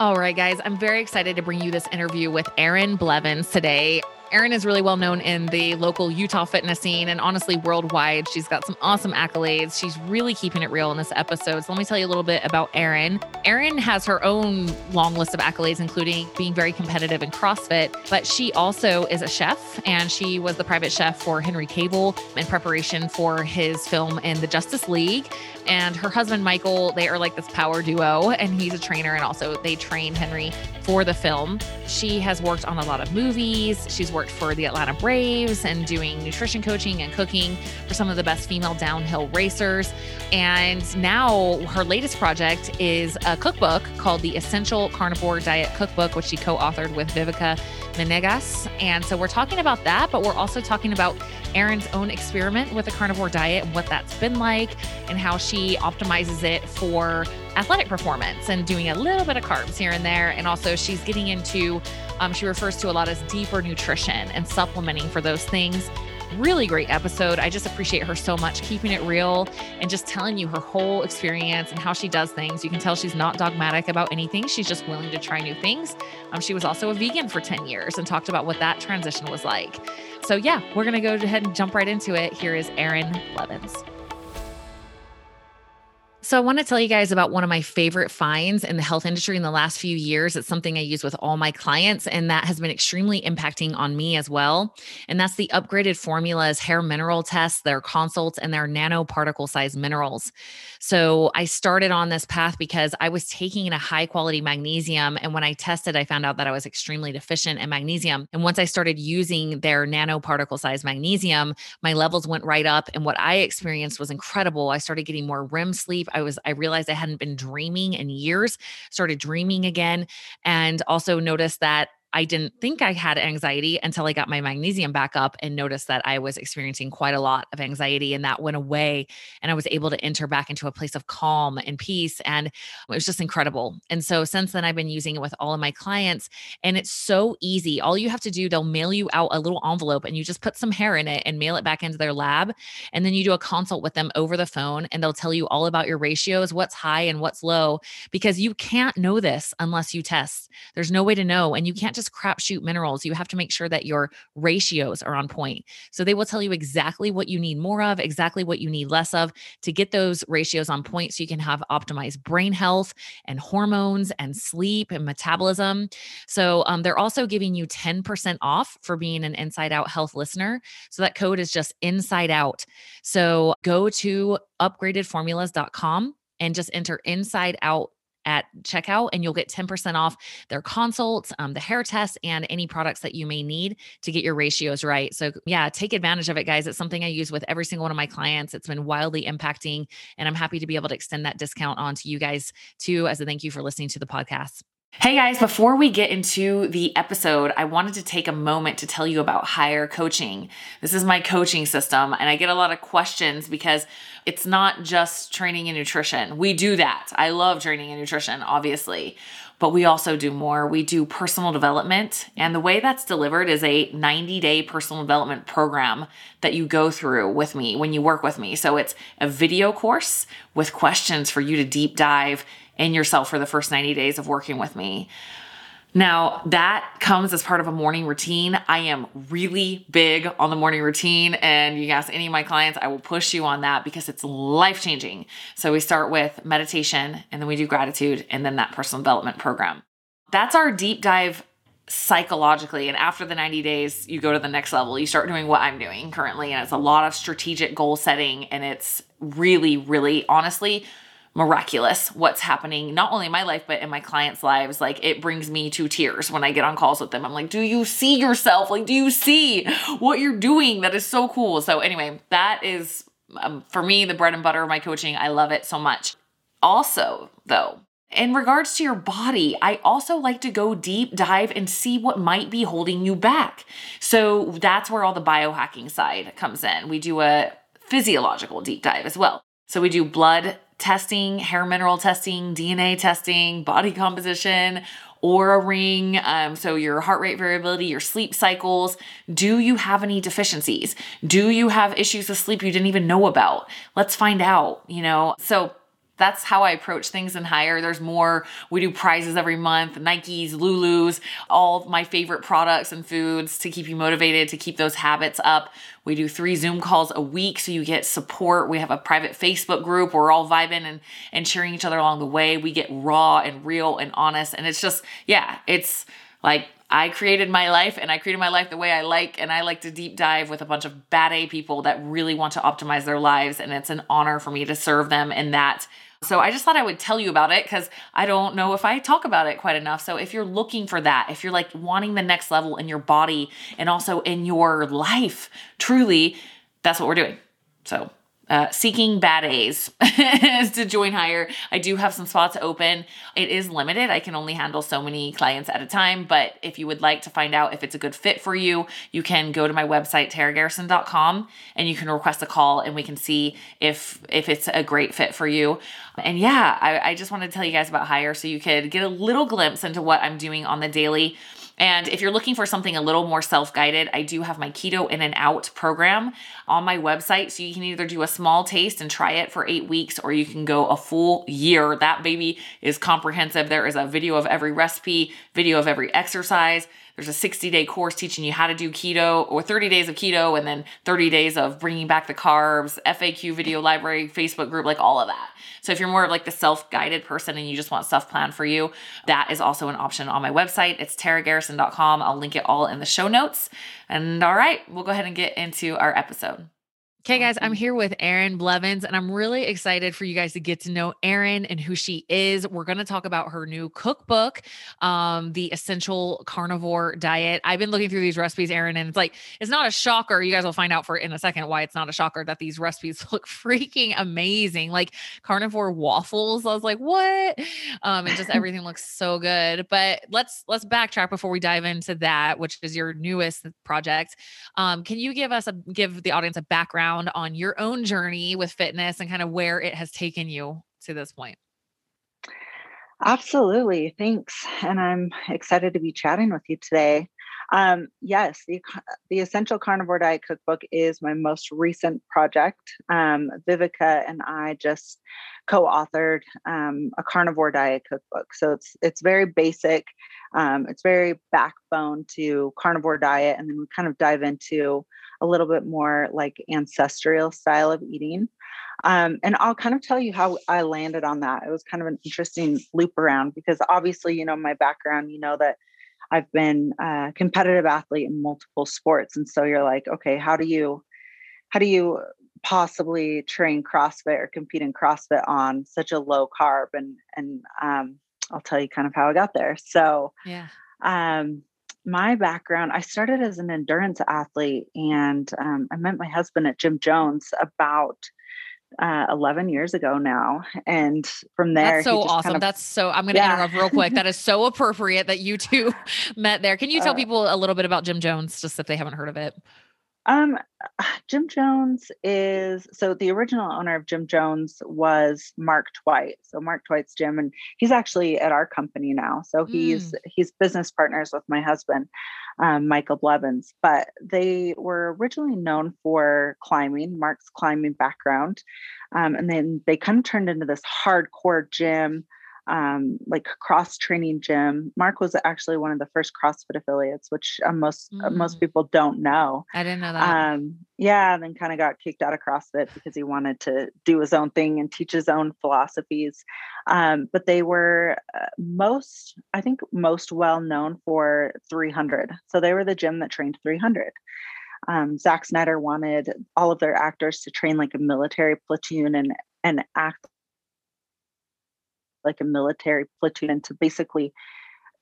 All right, guys, I'm very excited to bring you this interview with Erin Blevins today. Erin is really well known in the local Utah fitness scene and honestly worldwide. She's got some awesome accolades. She's really keeping it real in this episode. So let me tell you a little bit about Erin. Erin has her own long list of accolades, including being very competitive in CrossFit, but she also is a chef and she was the private chef for Henry Cavill in preparation for his film in the Justice League. And her husband, Michael, they are like this power duo, and he's a trainer, and also they train Henry for the film. She has worked on a lot of movies. She's worked for the Atlanta Braves and doing nutrition coaching and cooking for some of the best female downhill racers. And now her latest project is a cookbook called the Essential Carnivore Diet Cookbook, which she co authored with Vivica Menegaz. And so we're talking about that, but we're also talking about Erin's own experiment with a carnivore diet and what that's been like and how she optimizes it for athletic performance and doing a little bit of carbs here and there. And also, she's getting into, um, she refers to a lot as deeper nutrition and supplementing for those things. Really great episode. I just appreciate her so much, keeping it real and just telling you her whole experience and how she does things. You can tell she's not dogmatic about anything. She's just willing to try new things. Um, she was also a vegan for 10 years and talked about what that transition was like. So, yeah, we're going to go ahead and jump right into it. Here is Erin Blevins. So, I want to tell you guys about one of my favorite finds in the health industry in the last few years. It's something I use with all my clients, and that has been extremely impacting on me as well. And that's the upgraded formulas hair mineral tests, their consults, and their nanoparticle size minerals. So, I started on this path because I was taking a high quality magnesium. And when I tested, I found out that I was extremely deficient in magnesium. And once I started using their nanoparticle size magnesium, my levels went right up. And what I experienced was incredible. I started getting more REM sleep. I was I realized I hadn't been dreaming in years, started dreaming again and also noticed that I didn't think I had anxiety until I got my magnesium back up and noticed that I was experiencing quite a lot of anxiety and that went away. And I was able to enter back into a place of calm and peace. And it was just incredible. And so since then, I've been using it with all of my clients. And it's so easy. All you have to do, they'll mail you out a little envelope and you just put some hair in it and mail it back into their lab. And then you do a consult with them over the phone and they'll tell you all about your ratios, what's high and what's low, because you can't know this unless you test. There's no way to know. And you can't just just crapshoot minerals. You have to make sure that your ratios are on point. So they will tell you exactly what you need more of, exactly what you need less of to get those ratios on point so you can have optimized brain health and hormones and sleep and metabolism. So um, they're also giving you 10% off for being an Inside Out Health listener. So that code is just Inside Out. So go to upgradedformulas.com and just enter Inside Out at checkout and you'll get 10% off their consults, um, the hair tests, and any products that you may need to get your ratios right. So, yeah, take advantage of it, guys. It's something I use with every single one of my clients. It's been wildly impacting, and I'm happy to be able to extend that discount on to you guys too, as a thank you for listening to the podcast. Hey guys, before we get into the episode, I wanted to take a moment to tell you about Higher Coaching. This is my coaching system, and I get a lot of questions because it's not just training and nutrition. We do that. I love training and nutrition, obviously, but we also do more. We do personal development, and the way that's delivered is a 90 day personal development program that you go through with me when you work with me. So it's a video course with questions for you to deep dive in yourself for the first 90 days of working with me. Now, that comes as part of a morning routine. I am really big on the morning routine, and you ask any of my clients, I will push you on that because it's life changing. So, we start with meditation, and then we do gratitude, and then that personal development program. That's our deep dive psychologically. And after the 90 days, you go to the next level. You start doing what I'm doing currently, and it's a lot of strategic goal setting, and it's really, really honestly miraculous what's happening not only in my life but in my clients lives. Like it brings me to tears when i get on calls with them. I'm like do you see yourself? Like do you see what you're doing? That is so cool. So anyway that is um, for me the bread and butter of my coaching. I love it so much. Also though in regards to your body, I also like to go deep dive and see what might be holding you back. So that's where all the biohacking side comes in. We do a physiological deep dive as well. So we do blood testing, hair mineral testing, DNA testing, body composition, Oura ring, um, so your heart rate variability, your sleep cycles. Do you have any deficiencies? Do you have issues with sleep you didn't even know about? Let's find out, you know? So that's how I approach things in Higher. There's more. We do prizes every month, Nikes, Lulus, all my favorite products and foods to keep you motivated, to keep those habits up. We do three Zoom calls a week so you get support. We have a private Facebook group. We're all vibing and, and cheering each other along the way. We get raw and real and honest. And it's just, yeah, it's like I created my life and I created my life the way I like. And I like to deep dive with a bunch of bad A people that really want to optimize their lives. And it's an honor for me to serve them in that so I just thought I would tell you about it because I don't know if I talk about it quite enough. So if you're looking for that, if you're like wanting the next level in your body and also in your life, truly, that's what we're doing. So uh, seeking bad A's to join Higher. I do have some spots open. It is limited. I can only handle so many clients at a time. But if you would like to find out if it's a good fit for you, you can go to my website, taragarrison.com, and you can request a call and we can see if if it's a great fit for you. And yeah, I, I just wanted to tell you guys about Higher so you could get a little glimpse into what I'm doing on the daily. And if you're looking for something a little more self guided, I do have my Keto In and Out program on my website. So you can either do a small taste and try it for eight weeks, or you can go a full year. That baby is comprehensive. There is a video of every recipe, video of every exercise. There's a 60 day course teaching you how to do keto or 30 days of keto and then 30 days of bringing back the carbs, FAQ video library, Facebook group, like all of that. So if you're more of like the self-guided person and you just want stuff planned for you, that is also an option on my website. It's taragarrison.com. I'll link it all in the show notes. And all right, we'll go ahead and get into our episode. Okay, guys, I'm here with Erin Blevins, and I'm really excited for you guys to get to know Erin and who she is. We're going to talk about her new cookbook, um, the Essential Carnivore Diet. I've been looking through these recipes, Erin, and it's like it's not a shocker. You guys will find out for in a second why it's not a shocker that these recipes look freaking amazing. Like carnivore waffles, I was like, what? Um, and just everything looks so good. But let's let's backtrack before we dive into that, which is your newest project. Um, can you give us a give the audience a background? On your own journey with fitness and kind of where it has taken you to this point. Absolutely. Thanks. And I'm excited to be chatting with you today. Um, yes, the, the Essential Carnivore Diet Cookbook is my most recent project. Um, Vivica and I just co-authored um, a carnivore diet cookbook. So it's it's very basic. Um, it's very backbone to carnivore diet, and then we kind of dive into a little bit more like ancestral style of eating. Um, and I'll kind of tell you how I landed on that. It was kind of an interesting loop around because obviously, you know, my background, you know, that I've been a competitive athlete in multiple sports. And so you're like, okay, how do you, how do you possibly train CrossFit or compete in CrossFit on such a low carb? And, and, um, I'll tell you kind of how I got there. So, yeah. Um, my background, I started as an endurance athlete and um, I met my husband at Gym Jones about uh, 11 years ago now. And from there, that's so awesome. Kind of, that's so, I'm going to yeah. interrupt real quick. That is so appropriate that you two met there. Can you tell uh, people a little bit about Gym Jones, just if they haven't heard of it? Um, Gym Jones is so the original owner of Gym Jones was Mark Twight. So Mark Twight's gym, and he's actually at our company now. So he's mm. he's business partners with my husband, um, Michael Blevins. But they were originally known for climbing, Mark's climbing background, um, and then they kind of turned into this hardcore gym um, like cross training gym. Mark was actually one of the first CrossFit affiliates, which uh, most mm. uh, most people don't know. I didn't know that. Um, yeah, and then kind of got kicked out of CrossFit because he wanted to do his own thing and teach his own philosophies. Um, but they were uh, most, I think, most well known for 300. So they were the gym that trained 300. Um, Zack Snyder wanted all of their actors to train like a military platoon and and act like a military platoon and to basically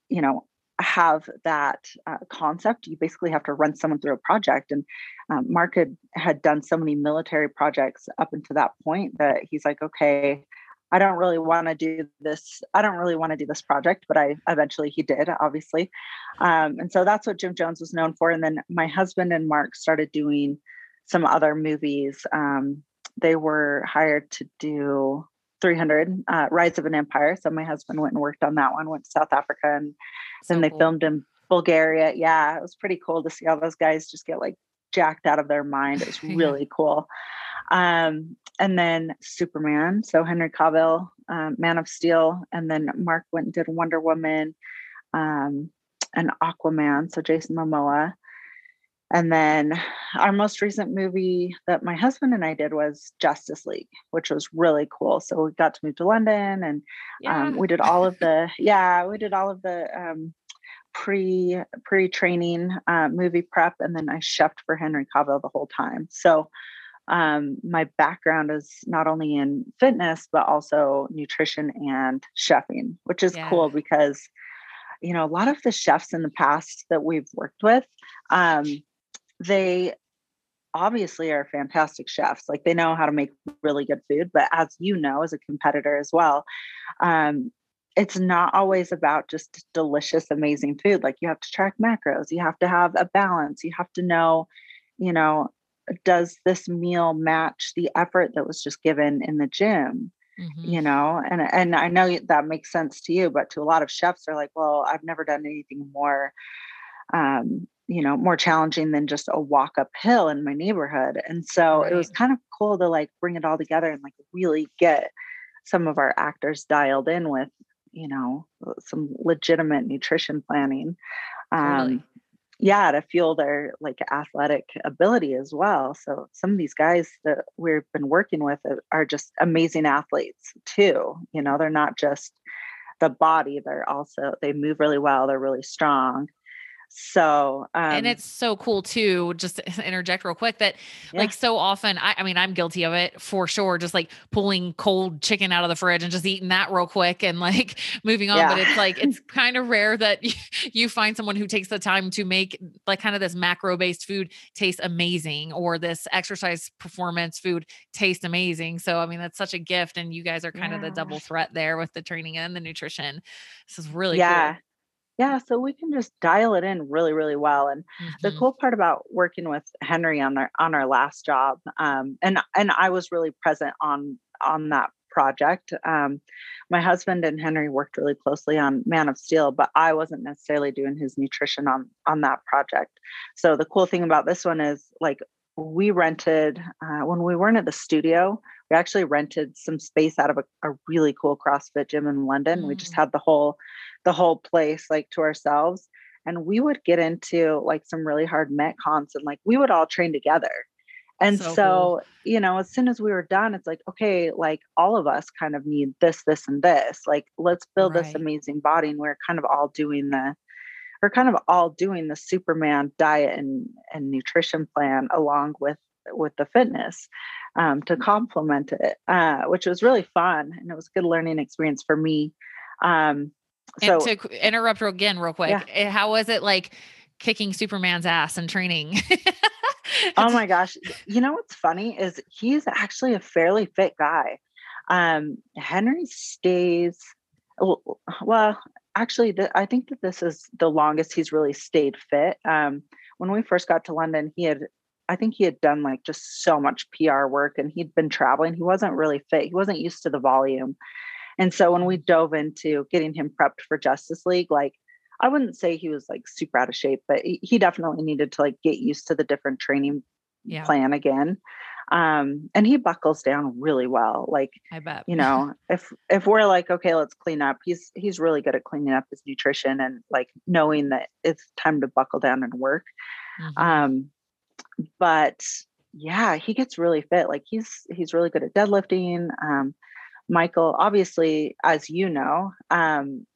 you know have that uh, concept you basically have to run someone through a project. And um, mark had, had done so many military projects up until that point that he's like okay i don't really want to do this i don't really want to do this project but i eventually he did obviously. Um, and so that's what gym jones was known for. And then my husband and mark started doing some other movies. Um, they were hired to do 300 uh, rise of an empire so my husband went and worked on that one went to south africa and so then they cool. filmed in bulgaria yeah it was pretty cool to see all those guys just get like jacked out of their mind it was really cool Um, and then Superman. So Henry Cavill, um, Man of Steel, and then Mark went and did Wonder Woman um, and Aquaman. So Jason Momoa. And then our most recent movie that my husband and I did was Justice League, which was really cool. So we got to move to London and yeah. um, we did all of the, yeah, we did all of the um, pre pre training uh, movie prep. And then I chefed for Henry Cavill the whole time. So um, my background is not only in fitness, but also nutrition and chefing, which is yeah. cool because, you know, a lot of the chefs in the past that we've worked with, um, they obviously are fantastic chefs like they know how to make really good food but as you know as a competitor as well um, it's not always about just delicious amazing food like you have to track macros you have to have a balance you have to know you know does this meal match the effort that was just given in the gym mm-hmm. you know and and i know that makes sense to you but to a lot of chefs they're like well i've never done anything more um, you know more challenging than just a walk uphill in my neighborhood and so right. it was kind of cool to like bring it all together and like really get some of our actors dialed in with you know some legitimate nutrition planning um yeah to fuel their like athletic ability as well so some of these guys that we've been working with are just amazing athletes too you know they're not just the body they're also they move really well they're really strong so, um, and it's so cool too, just to interject real quick that yeah. like so often, I, I mean, I'm guilty of it for sure. Just like pulling cold chicken out of the fridge and just eating that real quick and like moving on. Yeah. But it's like, it's kind of rare that you, you find someone who takes the time to make like kind of this macro based food taste amazing or this exercise performance food taste amazing. So, I mean, that's such a gift. And you guys are kind yeah. of the double threat there with the training and the nutrition. This is really yeah. Cool yeah so we can just dial it in really really well and mm-hmm. the cool part about working with henry on our on our last job um, and and i was really present on on that project um, my husband and henry worked really closely on man of steel but i wasn't necessarily doing his nutrition on on that project so the cool thing about this one is like we rented uh, when we weren't at the studio we actually rented some space out of a, a really cool crossfit gym in london mm. we just mm. had the whole the whole place like to ourselves and we would get into like some really hard metcons and like we would all train together and so, so cool. you know as soon as we were done it's like okay like all of us kind of need this this and this like let's build right. this amazing body and we're kind of all doing the we're kind of all doing the superman diet and and nutrition plan along with with the fitness um, to complement it uh, which was really fun and it was a good learning experience for me um, so, and to interrupt again, real quick, yeah. Eh, how was it like kicking Superman's ass and training? oh my gosh. You know what's funny is he's actually a fairly fit guy. Um, Henry stays, well, actually, the, I think that this is the longest he's really stayed fit. Um, when we first got to London, he had I think he had done like just so much PR work and he'd been traveling. He wasn't really fit. He wasn't used to the volume. And so when we dove into getting him prepped for Justice League, like I wouldn't say he was like super out of shape, but he definitely needed to like get used to the different training yeah. plan again. Um, and he buckles down really well. Like I bet you know, if if we're like, okay, let's clean up, he's he's really good at cleaning up his nutrition and like knowing that it's time to buckle down and work. Mm-hmm. Um, but yeah, he gets really fit. Like he's he's really good at deadlifting. Um, Michael, obviously, as you know, um,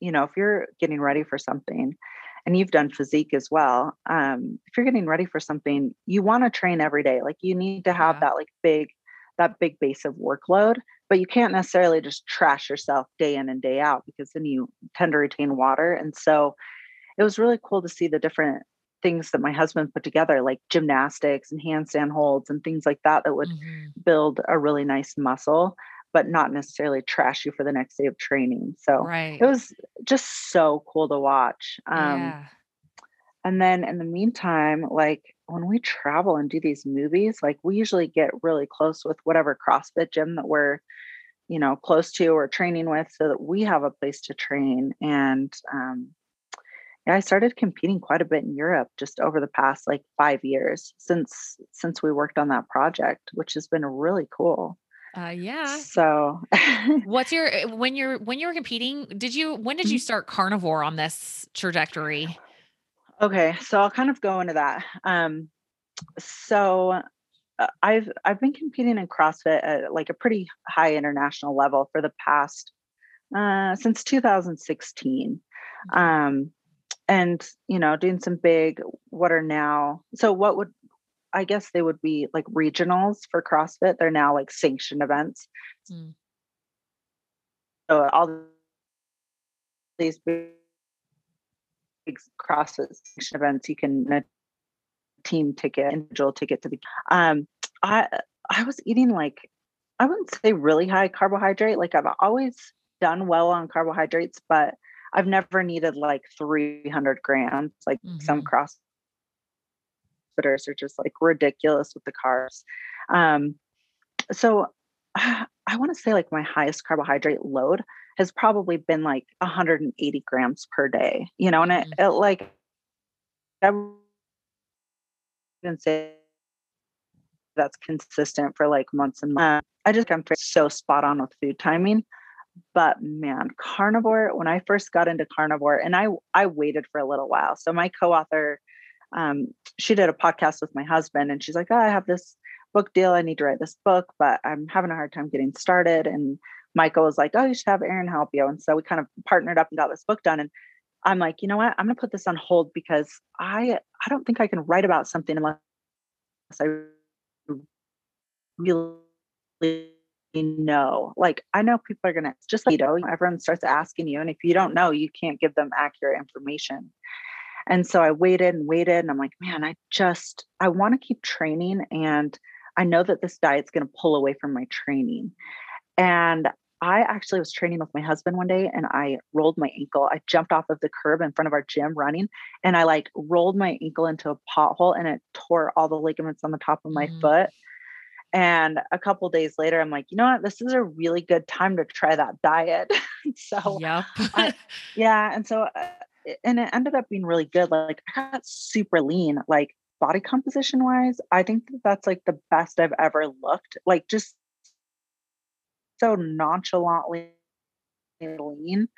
you know, if you're getting ready for something and you've done physique as well, um, if you're getting ready for something, you want to train every day. Like you need to have yeah. that like big, that big base of workload, but you can't necessarily just trash yourself day in and day out because then you tend to retain water. And so it was really cool to see the different things that my husband put together, like gymnastics and handstand holds and things like that, that would mm-hmm. build a really nice muscle but not necessarily trash you for the next day of training. So right. it was just so cool to watch. Um, yeah. And then in the meantime, like when we travel and do these movies, like we usually get really close with whatever CrossFit gym that we're, you know, close to or training with so that we have a place to train. And, um, yeah, I started competing quite a bit in Europe just over the past like five years since since we worked on that project, which has been really cool. Uh, yeah. So, what's your eh, when you're when you were competing? Did you when did you mm-hmm. start carnivore on this trajectory? Okay, so I'll kind of go into that. Um, so uh, I've I've been competing in CrossFit at like a pretty high international level for the past uh, since 2016. Um, and you know doing some big what are now so what would i guess they would be like regionals for crossfit they're now like sanctioned events mm. so all these big, big crossfit sanctioned events you can a team ticket individual ticket to the um i i was eating like i wouldn't say really high carbohydrate like i've always done well on carbohydrates but I've never needed like 300 grams. Like mm-hmm. some CrossFitters are just like ridiculous with the carbs. Um, so I, I want to say like my highest carbohydrate load has probably been like 180 grams per day, you know, and it, mm-hmm. it like, I wouldn't say that's consistent for like months and months. I just I'm so spot on with food timing. But man, carnivore, when I first got into carnivore, and I I waited for a little while. So my co-author, um, she did a podcast with my husband, and she's like, Oh, I have this book deal. I need to write this book, but I'm having a hard time getting started. And Michael was like, Oh, you should have Erin help you. And so we kind of partnered up and got this book done. And I'm like, you know what? I'm gonna put this on hold because I I don't think I can write about something unless I really know. Like I know people are gonna just like you know, everyone starts asking you, and if you don't know, you can't give them accurate information. And so I waited and waited, and I'm like, man, I just I want to keep training, and I know that this diet's gonna pull away from my training. And I actually was training with my husband one day and I rolled my ankle. I jumped off of the curb in front of our gym running and I like rolled my ankle into a pothole and it tore all the ligaments on the top of my mm. foot. And a couple days later, I'm like, you know what? This is a really good time to try that diet. so, yep. I, yeah. And so, uh, and it ended up being really good. Like, I got super lean, like body composition wise. I think that that's like the best I've ever looked. Like, just so nonchalantly lean.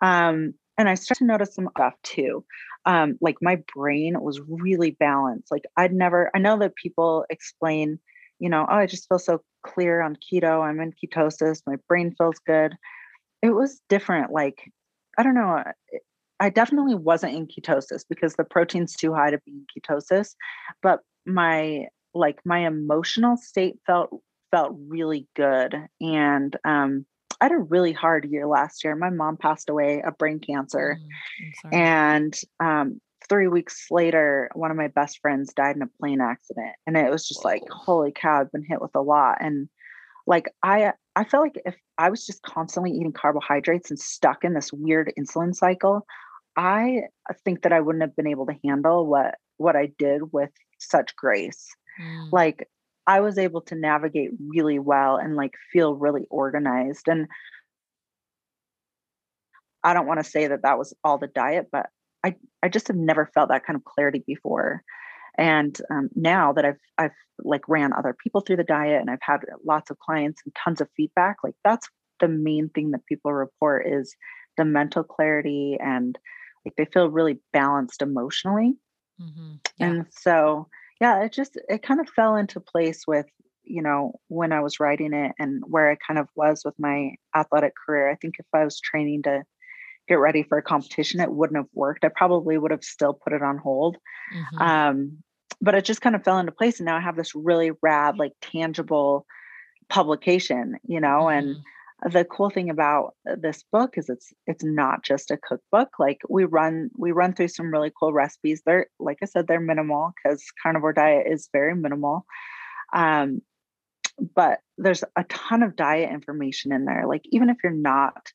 Um, and I started to notice some stuff too um, like my brain was really balanced. Like I'd never, I know that people explain, you know, oh, I just feel so clear on keto. I'm in ketosis. My brain feels good. It was different. Like, I don't know. I definitely wasn't in ketosis because the protein's too high to be in ketosis, but my like my emotional state felt felt really good and um I had a really hard year last year. My mom passed away of brain cancer. Mm, and um, three weeks later, one of my best friends died in a plane accident. And it was just Whoa. like, holy cow, I've been hit with a lot. And like I I felt like if I was just constantly eating carbohydrates and stuck in this weird insulin cycle, I think that I wouldn't have been able to handle what what I did with such grace. Mm. Like I was able to navigate really well and like feel really organized. And I don't want to say that that was all the diet, but I, I just have never felt that kind of clarity before. And um, now that I've I've like ran other people through the diet and I've had lots of clients and tons of feedback, like that's the main thing that people report is the mental clarity and like they feel really balanced emotionally. Mm-hmm. Yeah. And so yeah, it just it kind of fell into place with you know when I was writing it and where I kind of was with my athletic career. I think if I was training to get ready for a competition, it wouldn't have worked. I probably would have still put it on hold. Mm-hmm. Um, but it just kind of fell into place, and now I have this really rad, like tangible publication, you know, mm-hmm. and the cool thing about uh, this book is it's it's not just a cookbook like we run we run through some really cool recipes. They're like i said they're minimal because carnivore diet is very minimal um, but there's a ton of diet information in there. Like even if you're not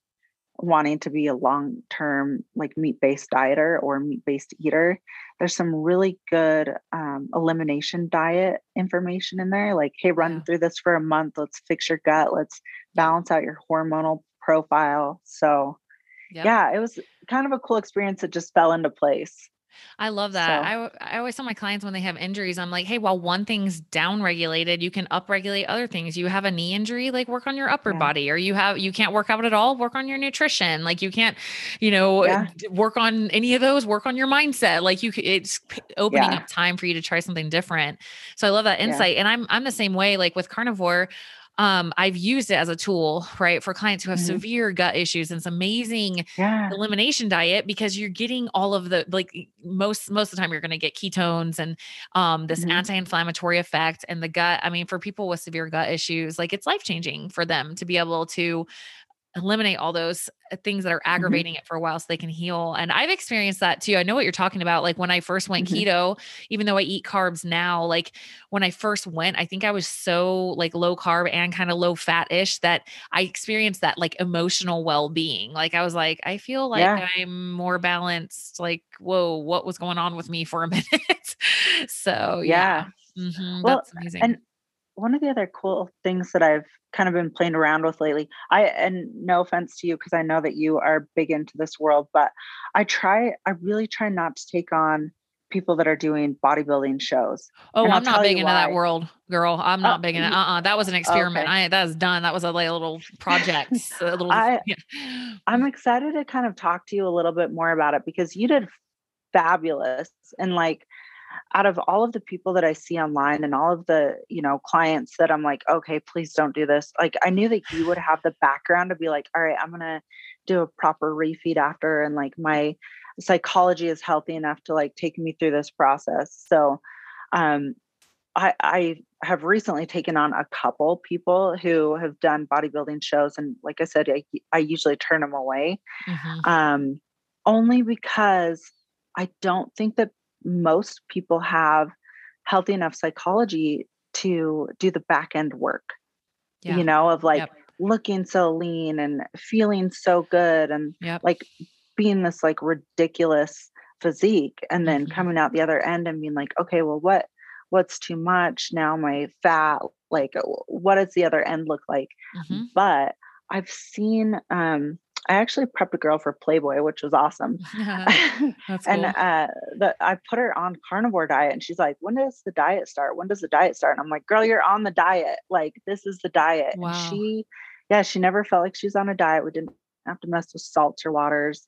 wanting to be a long term like meat based dieter or meat based eater there's some really good um, elimination diet information in there like hey run through this for a month let's fix your gut let's balance out your hormonal profile so yep. yeah, it was kind of a cool experience that just fell into place. I love that. So. I, I always tell my clients when they have injuries, I'm like, hey, while one thing's down regulated, you can upregulate other things. You have a knee injury, like work on your upper yeah. body, or you have, you can't work out at all, work on your nutrition. Like you can't, you know, yeah. work on any of those, work on your mindset. Like you, it's opening yeah. up time for you to try something different. So I love that insight. And I'm, I'm the same way, like with carnivore, um, I've used it as a tool, right, for clients who have mm-hmm. severe gut issues and it's amazing yeah. elimination diet because you're getting all of the like most most of the time you're going to get ketones and um, this mm-hmm. anti-inflammatory effect and the gut. I mean, for people with severe gut issues, like it's life changing for them to be able to eliminate all those uh, things that are mm-hmm. aggravating mm-hmm. it for a while so they can heal. And I've experienced that too. I know what you're talking about. Like when I first went mm-hmm. keto, even though I eat carbs now, like when I first went, I think I was so like low carb and kind of low fat ish that I experienced that like emotional well being. Like I was like, I feel like yeah. I'm more balanced. Like, whoa, what was going on with me for a minute? so yeah. yeah. Mm-hmm. Well, That's amazing. And one of the other cool things that I've kind of been playing around with lately, I and no offense to you because I know that you are big into this world, but I try, I really try not to take on people that are doing bodybuilding shows. Oh, I'm not big into why. that world, girl. I'm not oh, big into. Uh, uh that was an experiment. Okay. I that was done. That was a little project. a little. I, yeah. I'm excited to kind of talk to you a little bit more about it because you did fabulous and like out of all of the people that I see online and all of the, you know, clients that I'm like, okay, please don't do this. Like I knew that you would have the background to be like, all right, I'm gonna do a proper refeed after and like my psychology is healthy enough to like take me through this process. So um I, I have recently taken on a couple people who have done bodybuilding shows and like i said i, I usually turn them away mm-hmm. um, only because i don't think that most people have healthy enough psychology to do the back end work yeah. you know of like yep. looking so lean and feeling so good and yep. like being this like ridiculous physique and then mm-hmm. coming out the other end and being like okay well what what's too much now my fat like what does the other end look like mm-hmm. but i've seen um I actually prepped a girl for Playboy, which was awesome. That's cool. and uh, the, I put her on carnivore diet, and she's like, "When does the diet start? When does the diet start?" And I'm like, "Girl, you're on the diet. Like this is the diet." Wow. And she, yeah, she never felt like she was on a diet. We didn't have to mess with salts or waters,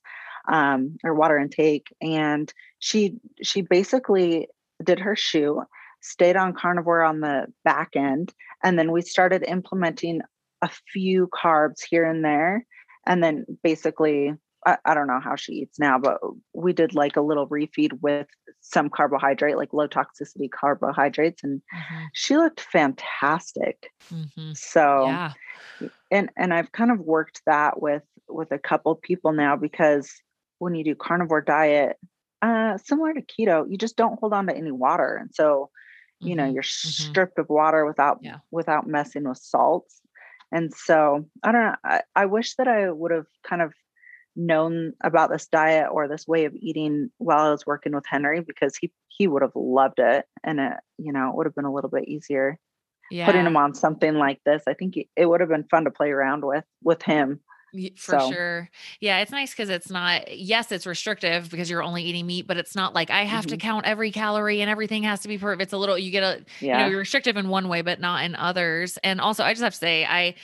um, or water intake, and she she basically did her shoe, stayed on carnivore on the back end, and then we started implementing a few carbs here and there and then basically I, I, don't know how she eats now, but we did like a little refeed with some carbohydrate, like low toxicity carbohydrates, and mm-hmm. she looked fantastic. Mm-hmm. So, yeah. and and I've kind of worked that with with a couple people now because when you do carnivore diet, uh, similar to keto, you just don't hold on to any water, and so you know mm-hmm. you're mm-hmm. stripped of water without yeah. without messing with salts and so I don't know. I, I wish that I would have kind of known about this diet or this way of eating while I was working with Henry because he he would have loved it and it you know it would have been a little bit easier yeah. putting him on something like this. I think it would have been fun to play around with with him. For so. sure. Yeah, it's nice because it's not, yes, it's restrictive because you're only eating meat, but it's not like I have mm-hmm. to count every calorie and everything has to be perfect. It's a little, you get a, yeah. you know, you're restrictive in one way, but not in others. And also, I just have to say, I,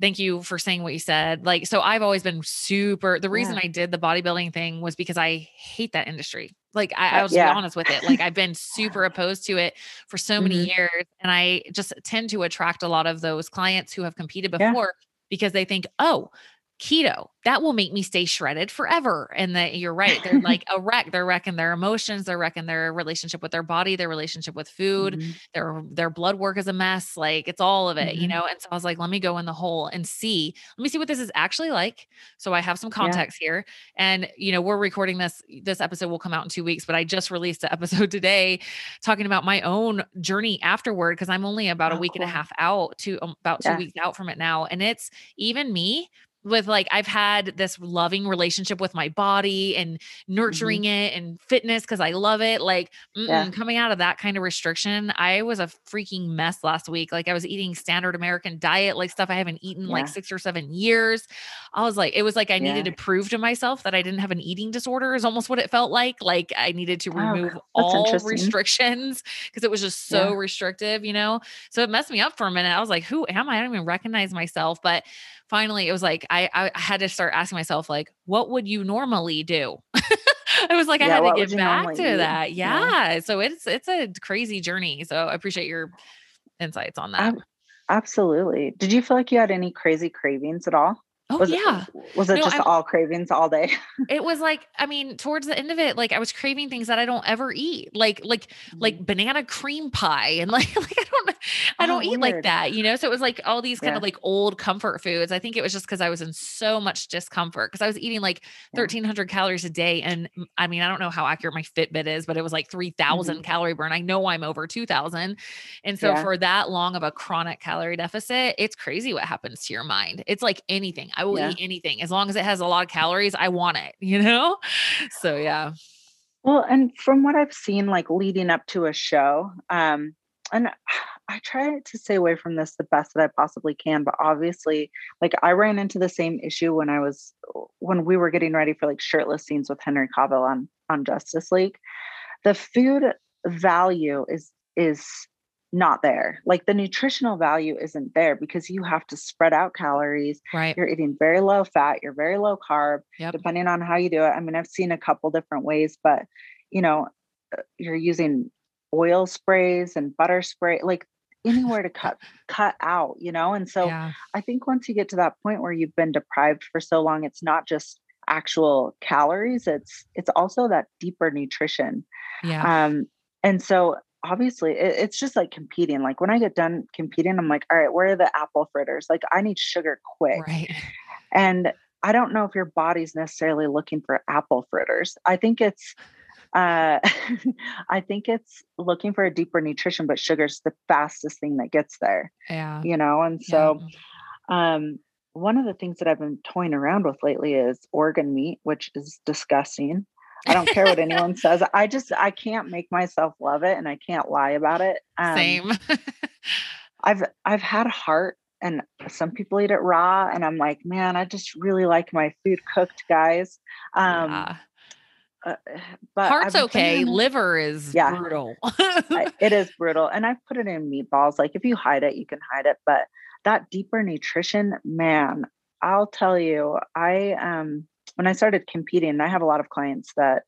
thank you for saying what you said. Like, so I've always been super, the reason yeah. I did the bodybuilding thing was because I hate that industry. Like I, I was yeah. honest with it. Like I've been super opposed to it for so many mm-hmm. years. And I just tend to attract a lot of those clients who have competed before yeah. because they think, oh, keto that will make me stay shredded forever and that you're right they're like a wreck they're wrecking their emotions they're wrecking their relationship with their body their relationship with food mm-hmm. their their blood work is a mess like it's all of it mm-hmm. you know and so i was like let me go in the hole and see let me see what this is actually like so i have some context yeah. here and you know we're recording this this episode will come out in two weeks but i just released an episode today talking about my own journey afterward because i'm only about oh, a week cool. and a half out to um, about two yeah. weeks out from it now and it's even me with like I've had this loving relationship with my body and Mm-hmm. nurturing it and fitness because I love it. Like Yeah. coming out of that kind of restriction, I was a freaking mess last week. Like I was eating standard American diet, like stuff I haven't eaten like six or seven years. I was like, it was like I needed to prove to myself that I didn't have an eating disorder, is almost what it felt like. Like I needed to Oh, remove that's all restrictions because it was just so Yeah. restrictive, you know? So it messed me up for a minute. I was like, who am I? I don't even recognize myself. But finally it was like I I had to start asking myself, like, what would you normally do? I was like, I had to get back to that. Yeah. Yeah. So it's it's a crazy journey. So I appreciate your insights on that. Ab- absolutely. Did you feel like you had any crazy cravings at all? Oh Was yeah. it was it No, just I'm- all cravings all day? It was like, I mean, towards the end of it, like I was craving things that I don't ever eat, like like like banana cream pie, and like like I don't I Oh, don't eat like that, you know. So it was like all these kind Yeah. of like old comfort foods. I think it was just because I was in so much discomfort because I was eating like Yeah. thirteen hundred calories a day, and mm, I mean, I don't know how accurate my Fitbit is, but it was like three Mm-hmm. calorie burn. I know I'm over two thousand, and so Yeah. for that long of a chronic calorie deficit, it's crazy what happens to your mind. It's like anything. I will Yeah. eat anything as long as it has a lot of calories. I want it, you know. So yeah. Well, and from what I've seen, like leading up to a show, um, and I try to stay away from this the best that I possibly can, but obviously, like I ran into the same issue when I was when we were getting ready for like shirtless scenes with Henry Cavill on on Justice League. The food value is is not there. Like the nutritional value isn't there because you have to spread out calories. Right. You're eating very low fat, you're very low carb Yep. depending on how you do it. I mean, I've seen a couple different ways, but you know, uh, you're using oil sprays and butter spray, like anywhere to cut cut out, you know. And so yeah. I think once you get to that point where you've been deprived for so long, it's not just actual calories, it's it's also that deeper nutrition. Yeah. Um, and so obviously it, it's just like competing. Like when I get done competing, I'm like, all right, where are the apple fritters? Like I need sugar quick. right. And I don't know if your body's necessarily looking for apple fritters. I think it's uh I think it's looking for a deeper nutrition, but sugar's the fastest thing that gets there, Yeah. you know? And so um one of the things that I've been toying around with lately is organ meat, which is disgusting. I don't care what anyone says. I just I can't make myself love it and I can't lie about it. Um, Same. I've I've had heart and some people eat it raw and I'm like, man, I just really like my food cooked, guys. Um yeah. uh, but I've okay. in- Liver is Yeah. brutal. It is brutal and I've put it in meatballs. Like if you hide it, you can hide it, but that deeper nutrition, man, I'll tell you, I um when I started competing, I have a lot of clients that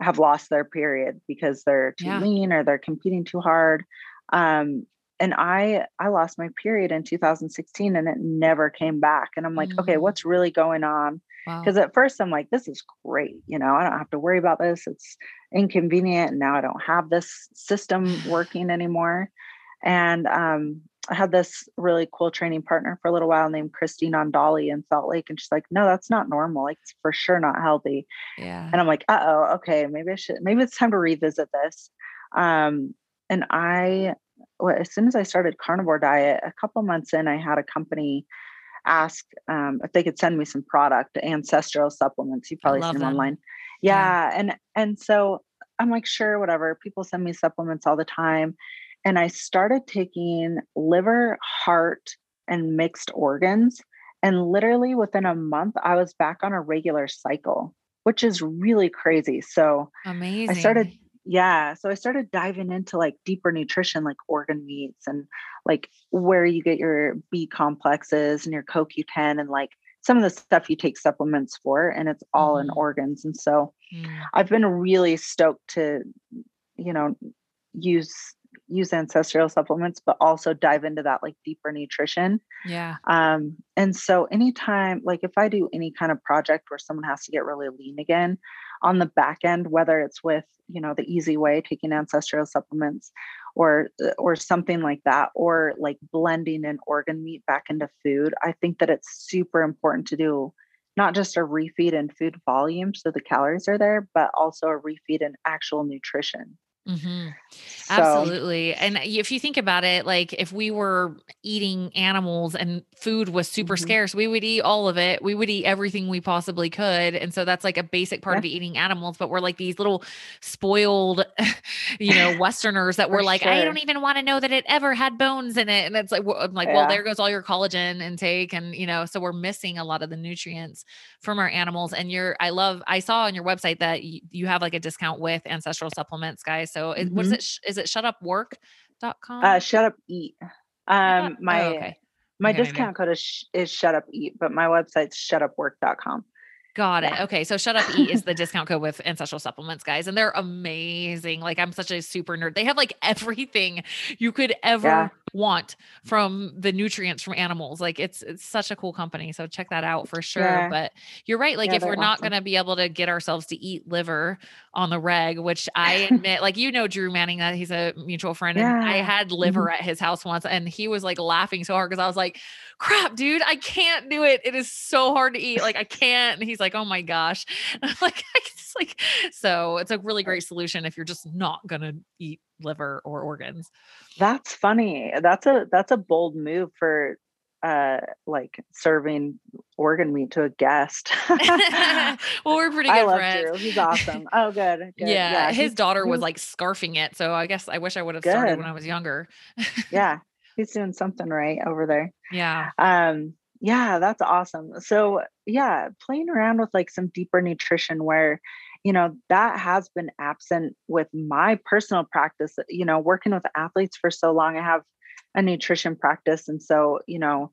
have lost their period because they're too Yeah. lean or they're competing too hard. Um, and I I lost my period in 2016 and it never came back. And I'm like, okay, Mm. what's really going on? wow. Because at first I'm like, this is great. You know, I don't have to worry about this. It's inconvenient. And now I don't have this system working anymore. And um, I had this really cool training partner for a little while named Christine on Dolly in Salt Lake. And she's like, no, that's not normal. Like, it's for sure not healthy. Yeah. And I'm like, uh oh, okay, maybe I should, maybe it's time to revisit this. Um, and I, well, as soon as I started carnivore diet, a couple months in, I had a company ask um, if they could send me some product, ancestral supplements. You probably love see them them. online. Yeah. Yeah. And, and so I'm like, sure, whatever. People send me supplements all the time. And I started taking liver, heart, and mixed organs. And literally within a month, I was back on a regular cycle, which is really crazy. So Amazing. I started, yeah. So I started diving into like deeper nutrition, like organ meats and like where you get your B complexes and your CoQ10 and like some of the stuff you take supplements for. And it's all in Mhm. organs. And so Mm. I've been really stoked to, you know, use use ancestral supplements, but also dive into that like deeper nutrition. Yeah. Um, and so anytime, like if I do any kind of project where someone has to get really lean again on the back end, whether it's with, you know, the easy way, taking ancestral supplements or uh, or something like that, or like blending an organ meat back into food, I think that it's super important to do not just a refeed in food volume so the calories are there, but also a refeed in actual nutrition. Mm-hmm. So. Absolutely. And if you think about it, like if we were eating animals and food was super mm-hmm. scarce, we would eat all of it. We would eat everything we possibly could. And so that's like a basic part yeah. of eating animals. But we're like these little spoiled, you know, Westerners that were like, sure. I don't even want to know that it ever had bones in it. And it's like, I'm like, yeah. well, there goes all your collagen intake. And, you know, so we're missing a lot of the nutrients from our animals. And you're, I love, I saw on your website that you, you have like a discount with ancestral supplements, guys. So it, mm-hmm. what is mm-hmm. it? Is it shutupwork.com? Uh, shut up eat. Um, my, oh, okay. my okay, discount code is, is shut up eat, but my website's shutupwork.com. Got it. Yeah. Okay. So Shut Up Eat is the discount code with ancestral supplements, guys. And they're amazing. Like I'm such a super nerd. They have like everything you could ever yeah. want from the nutrients from animals. Like it's it's such a cool company. So check that out for sure. Yeah. But you're right. Like if we're not gonna be able to get ourselves to eat liver on the reg, which I admit, like you know Drew Manning, that he's a mutual friend. And I had liver mm-hmm. at his house once and he was like laughing so hard because I was like, crap, dude, I can't do it. It is so hard to eat. Like I can't. And he's like, oh my gosh. And I'm like, like, so it's a really great solution if you're just not gonna eat liver or organs. That's funny. That's a that's a bold move for uh like serving organ meat to a guest. well, we're pretty good I love friends. Drew. He's awesome. Oh, good. good. Yeah, yeah, his daughter was like scarfing it, so I guess I wish I would have started when I was younger. yeah, he's doing something right over there. Yeah. Um, yeah, that's awesome. So, yeah, playing around with like some deeper nutrition where, you know, that has been absent with my personal practice. You know, working with athletes for so long, I have a nutrition practice. And so, you know,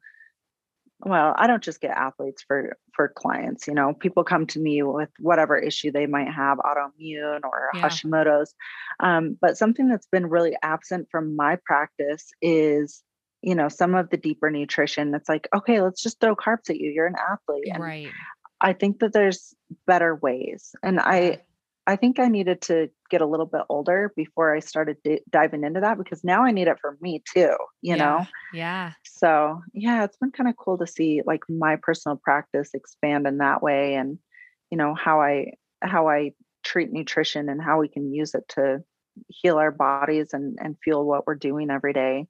well i don't just get athletes for for clients you know people come to me with whatever issue they might have autoimmune or yeah. hashimoto's um, but something that's been really absent from my practice is you know some of the deeper nutrition it's like okay let's just throw carbs at you you're an athlete and right i think that there's better ways and i I think I needed to get a little bit older before I started d- diving into that because now I need it for me too, you yeah. know? Yeah. So, yeah, it's been kind of cool to see like my personal practice expand in that way and you know how I how I treat nutrition and how we can use it to heal our bodies and and feel what we're doing every day.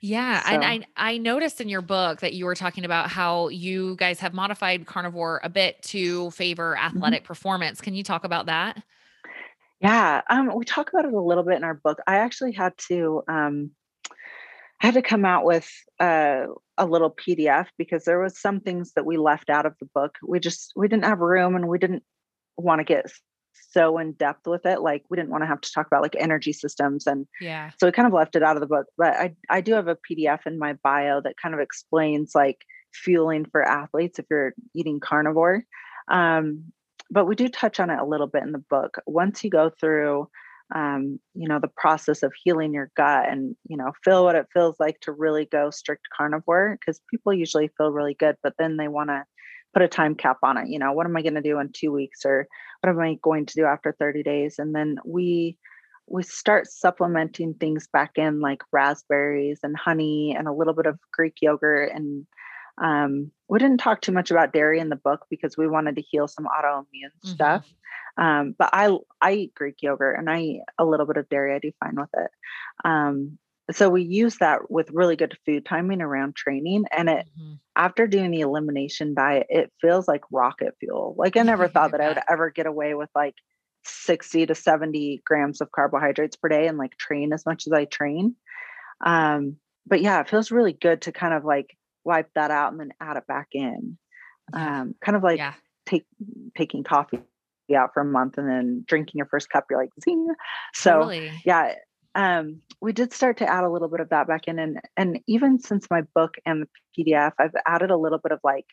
Yeah, so. and I I noticed in your book that you were talking about how you guys have modified carnivore a bit to favor mm-hmm. athletic mm-hmm. performance. Can you talk about that? Yeah, um, we talk about it a little bit in our book. I actually had to um, I had to come out with uh, a little PDF because there was some things that we left out of the book. We just we didn't have room and we didn't want to get so in depth with it. Like we didn't want to have to talk about like energy systems and yeah. So we kind of left it out of the book. But I I do have a PDF in my bio that kind of explains like fueling for athletes if you're eating carnivore. Um, but we do touch on it a little bit in the book. Once you go through um, you know, the process of healing your gut and, you know, feel what it feels like to really go strict carnivore because people usually feel really good, but then they want to put a time cap on it. You know, what am I going to do in two weeks or what am I going to do after 30 days? And then we we start supplementing things back in like raspberries and honey and a little bit of Greek yogurt. And um, we didn't talk too much about dairy in the book because we wanted to heal some autoimmune mm-hmm. stuff. Um, but I I eat Greek yogurt and I eat a little bit of dairy. I do fine with it. Um, so we use that with really good food timing around training and it mm-hmm. after doing the elimination diet it feels like rocket fuel like i never thought that i would ever get away with like 60 to 70 grams of carbohydrates per day and like train as much as i train um but yeah it feels really good to kind of like wipe that out and then add it back in um kind of like yeah. take taking coffee out for a month and then drinking your first cup you're like zing so totally. yeah um, we did start to add a little bit of that back in and and even since my book and the pdf i've added a little bit of like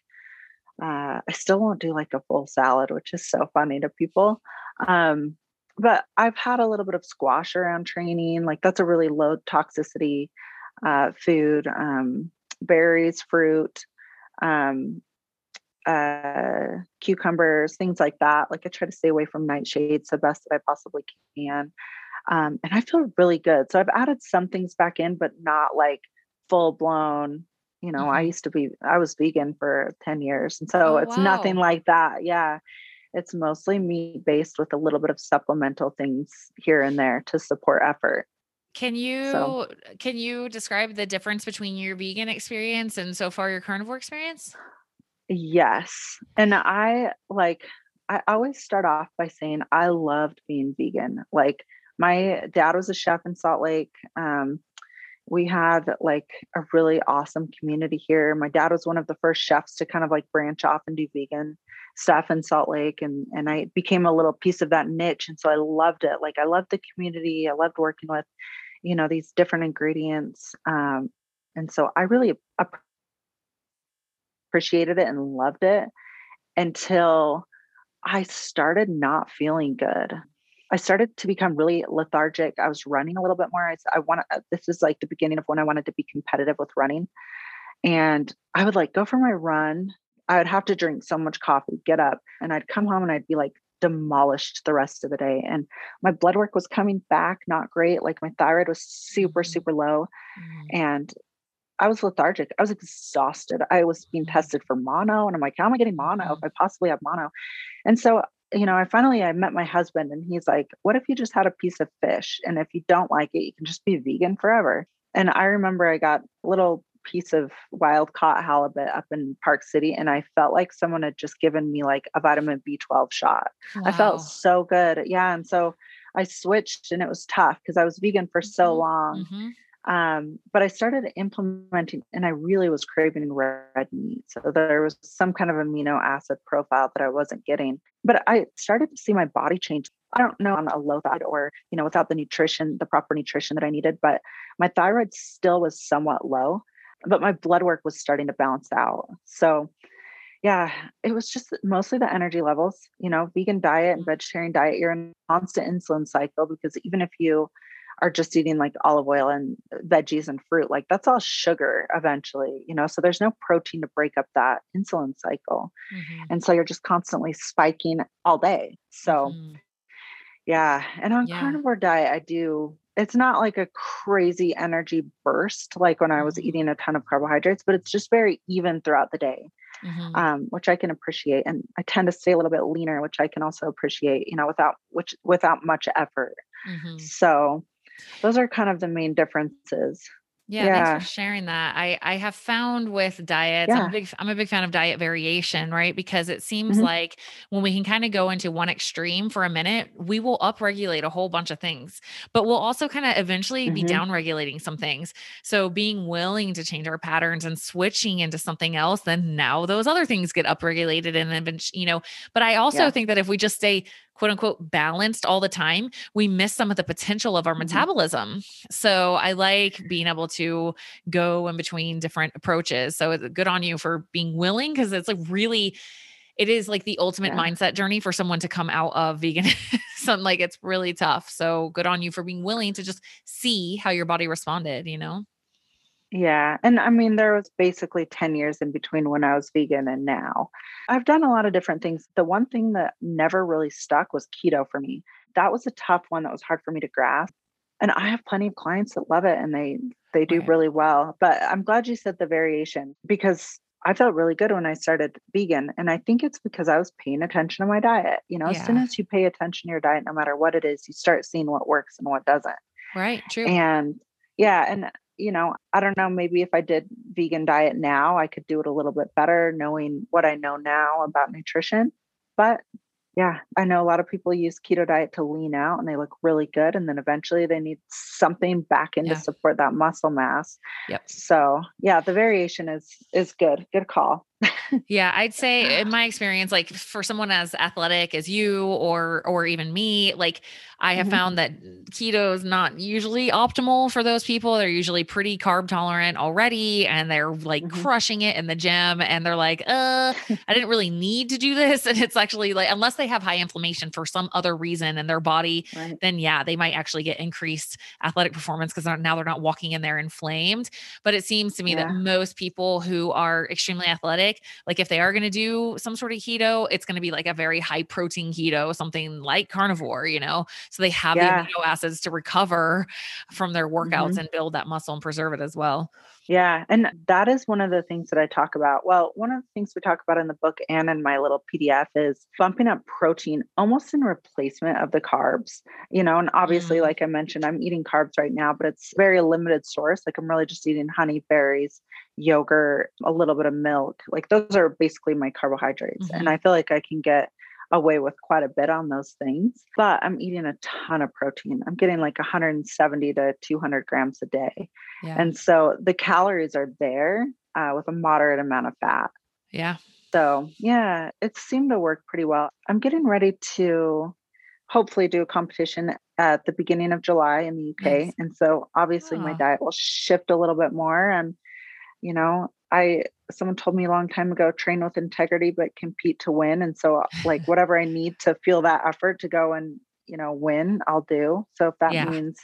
uh, i still won't do like a full salad which is so funny to people. Um, but i've had a little bit of squash around training like that's a really low toxicity uh, food um, berries fruit um, uh, cucumbers things like that. Like i try to stay away from nightshades the best that i possibly can um, and I feel really good. So I've added some things back in, but not like full blown. You know, mm-hmm. I used to be, I was vegan for 10 years. And so oh, it's wow. nothing like that. Yeah. it's mostly meat based with a little bit of supplemental things here and there to support effort. Can you so, can you describe the difference between your vegan experience and so far your carnivore experience? Yes. And I like I always start off by saying I loved being vegan. Like my dad was a chef in Salt Lake. Um, we had like a really awesome community here. My dad was one of the first chefs to kind of like branch off and do vegan stuff in Salt Lake and and I became a little piece of that niche and so I loved it. Like I loved the community. I loved working with you know these different ingredients um, and so I really appreciated it and loved it until I started not feeling good. I started to become really lethargic. I was running a little bit more. I, I want to, uh, this is like the beginning of when I wanted to be competitive with running. And I would like go for my run. I would have to drink so much coffee, get up, and I'd come home and I'd be like demolished the rest of the day. And my blood work was coming back, not great. Like my thyroid was super, mm-hmm. super low. Mm-hmm. And I was lethargic. I was exhausted. I was being mm-hmm. tested for mono, and I'm like, how am I getting mono if mm-hmm. I possibly have mono? And so you know, I finally I met my husband and he's like, "What if you just had a piece of fish and if you don't like it, you can just be vegan forever." And I remember I got a little piece of wild caught halibut up in Park City and I felt like someone had just given me like a vitamin B12 shot. Wow. I felt so good. Yeah, and so I switched and it was tough because I was vegan for so mm-hmm. long. Mm-hmm. Um, but I started implementing, and I really was craving red meat. So there was some kind of amino acid profile that I wasn't getting. But I started to see my body change. I don't know on a low fat or, you know, without the nutrition, the proper nutrition that I needed, but my thyroid still was somewhat low, but my blood work was starting to balance out. So yeah, it was just mostly the energy levels, you know, vegan diet and vegetarian diet, you're in constant insulin cycle because even if you are just eating like olive oil and veggies and fruit like that's all sugar eventually you know so there's no protein to break up that insulin cycle mm-hmm. and so you're just constantly spiking all day so mm-hmm. yeah and on yeah. carnivore diet i do it's not like a crazy energy burst like when i was mm-hmm. eating a ton of carbohydrates but it's just very even throughout the day Mm-hmm. Um, which I can appreciate. And I tend to stay a little bit leaner, which I can also appreciate, you know, without which without much effort. Mm-hmm. So those are kind of the main differences. Yeah, yeah, thanks for sharing that. I I have found with diets, yeah. I'm a big I'm a big fan of diet variation, right? Because it seems mm-hmm. like when we can kind of go into one extreme for a minute, we will upregulate a whole bunch of things, but we'll also kind of eventually mm-hmm. be downregulating some things. So being willing to change our patterns and switching into something else, then now those other things get upregulated and then you know. But I also yeah. think that if we just stay quote unquote balanced all the time, we miss some of the potential of our mm-hmm. metabolism. So I like being able to go in between different approaches. So it's good on you for being willing because it's like really it is like the ultimate yeah. mindset journey for someone to come out of vegan. Something like it's really tough. So good on you for being willing to just see how your body responded, you know? Yeah. And I mean, there was basically 10 years in between when I was vegan and now. I've done a lot of different things. The one thing that never really stuck was keto for me. That was a tough one that was hard for me to grasp. And I have plenty of clients that love it and they they do right. really well. But I'm glad you said the variation because I felt really good when I started vegan. And I think it's because I was paying attention to my diet. You know, yeah. as soon as you pay attention to your diet, no matter what it is, you start seeing what works and what doesn't. Right. True. And yeah. And you know, I don't know, maybe if I did vegan diet now, I could do it a little bit better knowing what I know now about nutrition. But yeah, I know a lot of people use keto diet to lean out and they look really good. And then eventually they need something back in yeah. to support that muscle mass. Yep. So yeah, the variation is is good. Good call yeah, I'd say in my experience, like for someone as athletic as you or or even me, like I have mm-hmm. found that keto is not usually optimal for those people. They're usually pretty carb tolerant already and they're like mm-hmm. crushing it in the gym and they're like, uh, I didn't really need to do this. And it's actually like unless they have high inflammation for some other reason in their body, right. then yeah, they might actually get increased athletic performance because now they're not walking in there inflamed. But it seems to me yeah. that most people who are extremely athletic like if they are going to do some sort of keto, it's going to be like a very high protein keto, something like carnivore, you know? So they have yeah. the amino acids to recover from their workouts mm-hmm. and build that muscle and preserve it as well. Yeah. And that is one of the things that I talk about. Well, one of the things we talk about in the book and in my little PDF is bumping up protein almost in replacement of the carbs. You know, and obviously, mm. like I mentioned, I'm eating carbs right now, but it's very limited source. Like I'm really just eating honey, berries, yogurt, a little bit of milk. Like those are basically my carbohydrates. Mm-hmm. And I feel like I can get away with quite a bit on those things, but I'm eating a ton of protein. I'm getting like 170 to 200 grams a day. Yeah. And so the calories are there uh, with a moderate amount of fat. Yeah. So, yeah, it seemed to work pretty well. I'm getting ready to hopefully do a competition at the beginning of July in the UK. Nice. And so obviously oh. my diet will shift a little bit more. And, you know, I someone told me a long time ago train with integrity but compete to win and so uh, like whatever i need to feel that effort to go and you know win i'll do so if that yeah. means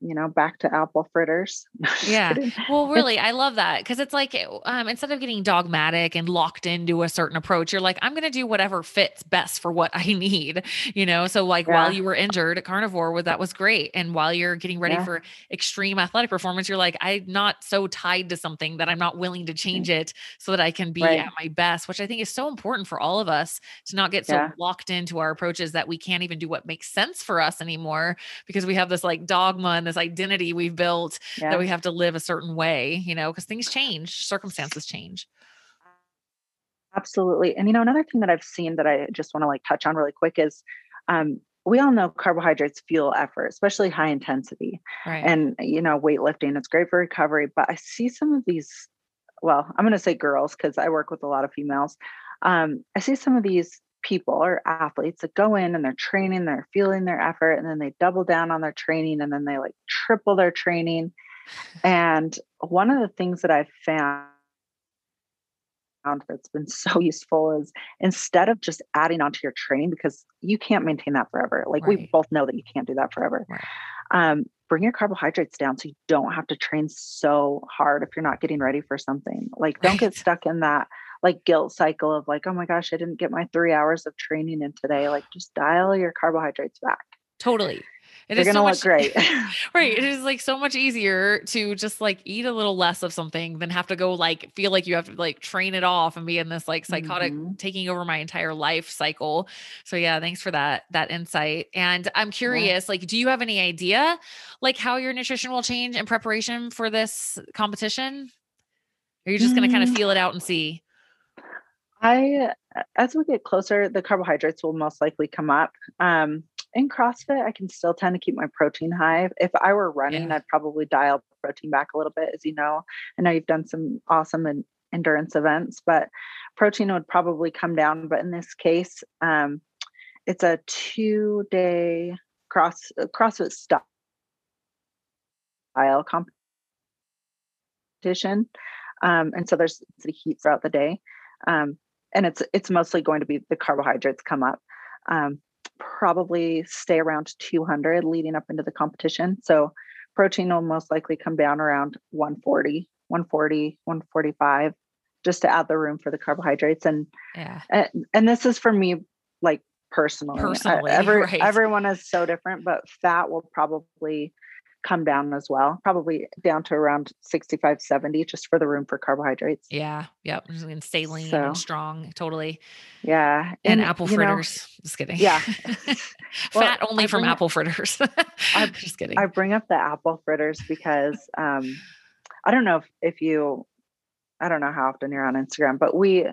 you know, back to apple fritters. yeah. Well, really, I love that because it's like um, instead of getting dogmatic and locked into a certain approach, you're like, I'm going to do whatever fits best for what I need, you know? So, like, yeah. while you were injured at carnivore, that was great. And while you're getting ready yeah. for extreme athletic performance, you're like, I'm not so tied to something that I'm not willing to change it so that I can be right. at my best, which I think is so important for all of us to not get so yeah. locked into our approaches that we can't even do what makes sense for us anymore because we have this like dogma and this identity we've built yeah. that we have to live a certain way, you know, because things change, circumstances change. Absolutely. And you know, another thing that I've seen that I just want to like touch on really quick is um, we all know carbohydrates fuel effort, especially high intensity. Right. And you know, weightlifting, it's great for recovery. But I see some of these, well, I'm gonna say girls because I work with a lot of females. Um, I see some of these people or athletes that go in and they're training, they're feeling their effort, and then they double down on their training and then they like triple their training. And one of the things that I've found that's been so useful is instead of just adding onto your training because you can't maintain that forever like right. we both know that you can't do that forever right. um, bring your carbohydrates down so you don't have to train so hard if you're not getting ready for something like don't right. get stuck in that like guilt cycle of like, oh my gosh, I didn't get my three hours of training in today. Like just dial your carbohydrates back. Totally. It You're is gonna so look much, great. right. It is like so much easier to just like eat a little less of something than have to go like feel like you have to like train it off and be in this like psychotic mm-hmm. taking over my entire life cycle. So yeah, thanks for that that insight. And I'm curious, yeah. like, do you have any idea like how your nutrition will change in preparation for this competition? Or are you just mm-hmm. gonna kind of feel it out and see? I, as we get closer, the carbohydrates will most likely come up. Um, in CrossFit, I can still tend to keep my protein high. If I were running, yeah. I'd probably dial protein back a little bit. As you know, I know you've done some awesome and endurance events, but protein would probably come down. But in this case, um, it's a two day cross CrossFit style competition. Um, and so there's the heat throughout the day. Um, and it's it's mostly going to be the carbohydrates come up um, probably stay around 200 leading up into the competition. So protein will most likely come down around 140 140 145 just to add the room for the carbohydrates. And yeah. and, and this is for me like personally, personally every, right. everyone is so different but fat will probably come down as well, probably down to around 65, 70, just for the room for carbohydrates. Yeah. Yep. And stay lean so, and strong. Totally. Yeah. And, and apple fritters. Know, just kidding. Yeah. Fat well, only from apple fritters. I'm just kidding. I bring up the apple fritters because um, I don't know if, if you, I don't know how often you're on Instagram, but we,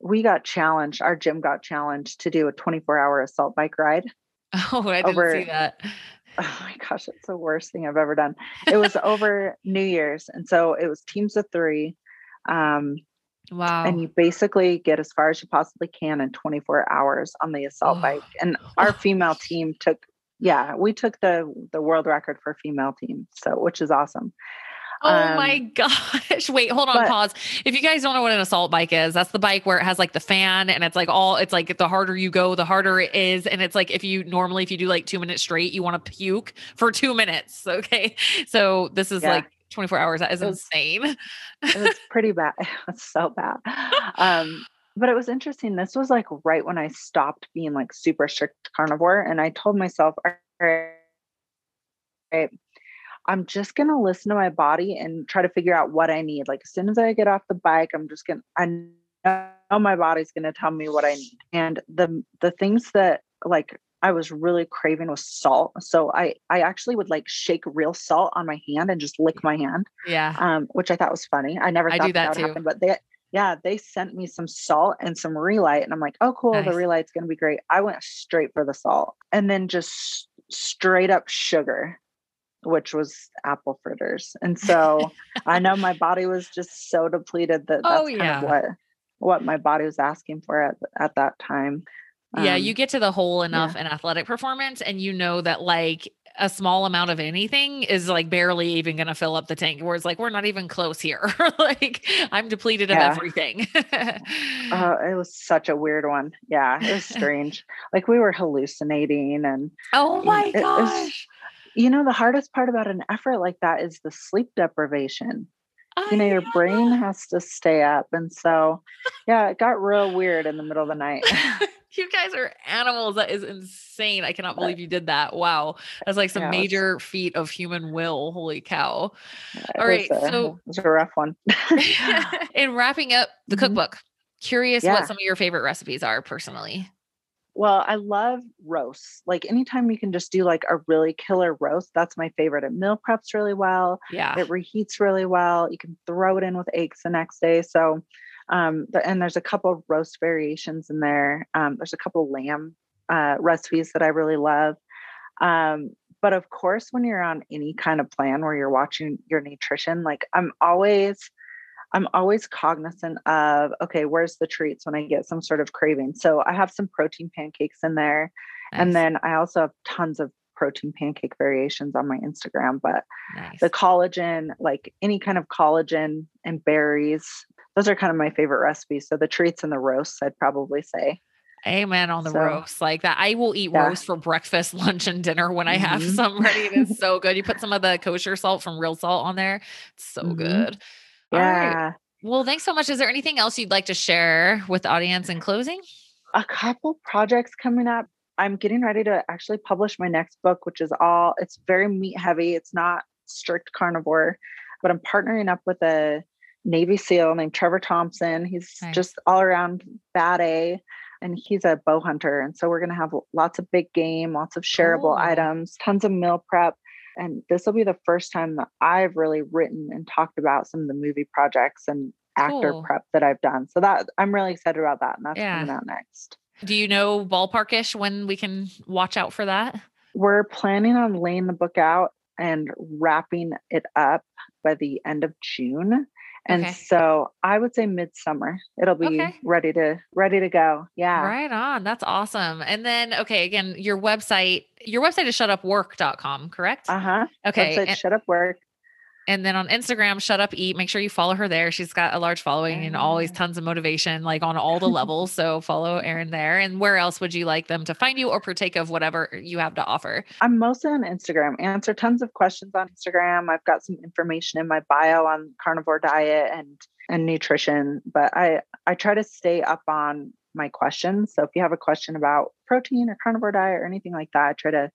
we got challenged, our gym got challenged to do a 24 hour assault bike ride. Oh, I didn't over, see that oh my gosh, it's the worst thing I've ever done. It was over New Year's. And so it was teams of three. Um, wow. And you basically get as far as you possibly can in 24 hours on the assault oh. bike. And our female team took, yeah, we took the the world record for female team. So which is awesome. Oh um, my gosh. Wait, hold on, but, pause. If you guys don't know what an assault bike is, that's the bike where it has like the fan and it's like all it's like the harder you go, the harder it is. And it's like if you normally if you do like two minutes straight, you want to puke for two minutes. Okay. So this is yeah. like 24 hours. That is was, insane. it was pretty bad. It's so bad. Um, but it was interesting. This was like right when I stopped being like super strict carnivore. And I told myself, all right, I'm just going to listen to my body and try to figure out what I need. Like as soon as I get off the bike, I'm just going to, I know my body's going to tell me what I need. And the, the things that like I was really craving was salt. So I, I actually would like shake real salt on my hand and just lick my hand. Yeah. Um, which I thought was funny. I never I thought do that that, would too. happen, but they, yeah, they sent me some salt and some Re-Lyte, and I'm like, oh, cool, Nice. the Re-Lyte's gonna be great. I went straight for the salt, and then just straight up sugar, which was apple fritters. And so I know my body was just so depleted that that's Oh, kind yeah. of what what my body was asking for at at that time. yeah, Um, you get to the whole enough yeah. in athletic performance and you know that like a small amount of anything is like barely even going to fill up the tank where it's like we're not even close here. like I'm depleted of everything. Uh, it was such a weird one. Yeah, it was strange. like we were hallucinating and oh my it gosh. You know the hardest part about an effort like that is the sleep deprivation you know your brain has to stay up and so yeah it got real weird in the middle of the night you guys are animals. That is insane. I cannot believe you did that. Wow. That's like some Yeah, major feat of human will. Holy cow. All right, a, so- it's a rough one In wrapping up the Mhm. cookbook, curious Yeah. what some of your favorite recipes are personally. Well i love roasts like anytime you can just do like a really killer roast that's my favorite it meal preps really well Yeah. it reheats really well you can throw it in with eggs the next day so um and there's a couple of roast variations in there um there's a couple lamb uh recipes that i really love um but of course when you're on any kind of plan where you're watching your nutrition like i'm always i'm always cognizant of okay where's the treats when i get some sort of craving so i have some protein pancakes in there and then i also have tons of protein pancake variations on my instagram but nice. the collagen, like any kind of collagen and berries. Those are kind of my favorite recipes. So the treats and the roasts, I'd probably say. Amen on the So- roast like that. I will eat Yeah. roast for breakfast, lunch, and dinner when I have Mhm. some ready. It is so good. You put some of the kosher salt from Real Salt on there. It's so Mhm. good. Right. Yeah. Well, thanks so much. Is there anything else you'd like to share with the audience in closing? A couple projects coming up. I'm getting ready to actually publish my next book, which is all, it's very meat heavy. It's not strict carnivore, but I'm partnering up with a Navy SEAL named Trevor Thompson. He's Nice. just all around bad A and he's a bow hunter. And so we're going to have lots of big game, lots of shareable Cool. items, tons of meal prep. And this will be the first time that I've really written and talked about some of the movie projects and actor Cool. prep that I've done. So that I'm really excited about that. And that's Yeah. coming out next. Do you know ballparkish when we can watch out for that? We're planning on laying the book out and wrapping it up by the end of June. And Okay. so I would say midsummer. It'll be Okay. ready to ready to go. Yeah. Right on. That's awesome. And then, okay, again, your website, your website is shutupwork.com, correct? Uh-huh. okay. Website, and- shut up work. And then on Instagram, shut up, eat. Make sure you follow her there. She's got a large following and always ah. tons of motivation, like on all the levels. So follow Erin there. And where else would you like them to find you or partake of whatever you have to offer? I'm mostly on Instagram. Answer tons of questions on Instagram. I've got some information in my bio on carnivore diet and and nutrition, but I I try to stay up on my questions. So if you have a question about protein or carnivore diet or anything like that, I try to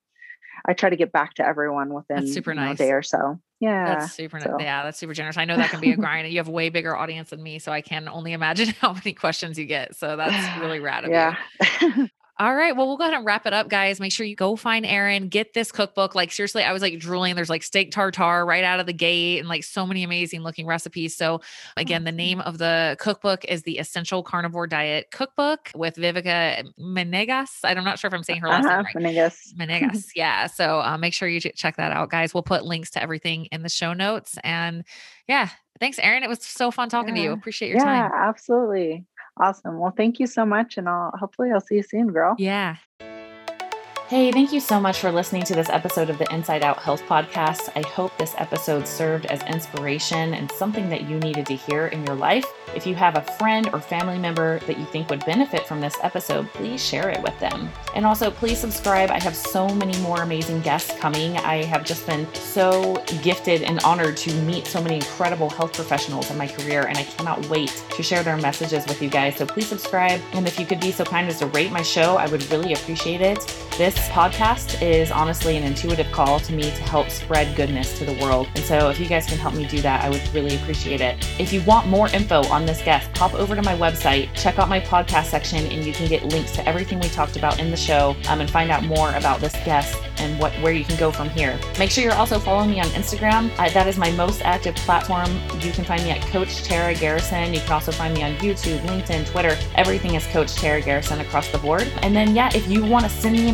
I try to get back to everyone within super you know, a day or so. Yeah. That's super. so- Yeah, that's super generous. I know that can be a grind. You have a way bigger audience than me, so I can only imagine how many questions you get. So that's really rad of you. yeah. All right. Well, we'll go ahead and wrap it up, guys. Make sure you go find Erin, get this cookbook. Like, seriously, I was like drooling. There's like steak tartare right out of the gate and like so many amazing looking recipes. So, again, the name of the cookbook is the Essential Carnivore Diet Cookbook with Vivica Menegaz. I'm not sure if I'm saying her last uh-huh. name right. Menegaz. Menegaz. yeah. So uh, make sure you check that out, guys. We'll put links to everything in the show notes. And yeah, thanks, Erin. It was so fun talking to you. Appreciate your Yeah, time. Yeah, absolutely. Awesome. Well, thank you so much. And I'll hopefully I'll see you soon, girl. Yeah. Hey, thank you so much for listening to this episode of the Inside Out Health Podcast. I hope this episode served as inspiration and something that you needed to hear in your life. If you have a friend or family member that you think would benefit from this episode, please share it with them. And also, please subscribe. I have so many more amazing guests coming. I have just been so gifted and honored to meet so many incredible health professionals in my career, and I cannot wait to share their messages with you guys. So please subscribe. And if you could be so kind as to rate my show, I would really appreciate it. This podcast is honestly an intuitive call to me to help spread goodness to the world. And so if you guys can help me do that, I would really appreciate it. If you want more info on this guest, pop over to my website, check out my podcast section, and you can get links to everything we talked about in the show um, and find out more about this guest and what where you can go from here. Make sure you're also following me on Instagram. That is my most active platform. You can find me at Coach Tara Garrison. You can also find me on YouTube, LinkedIn, Twitter. Everything is Coach Tara Garrison across the board. And then, yeah, if you want to send me a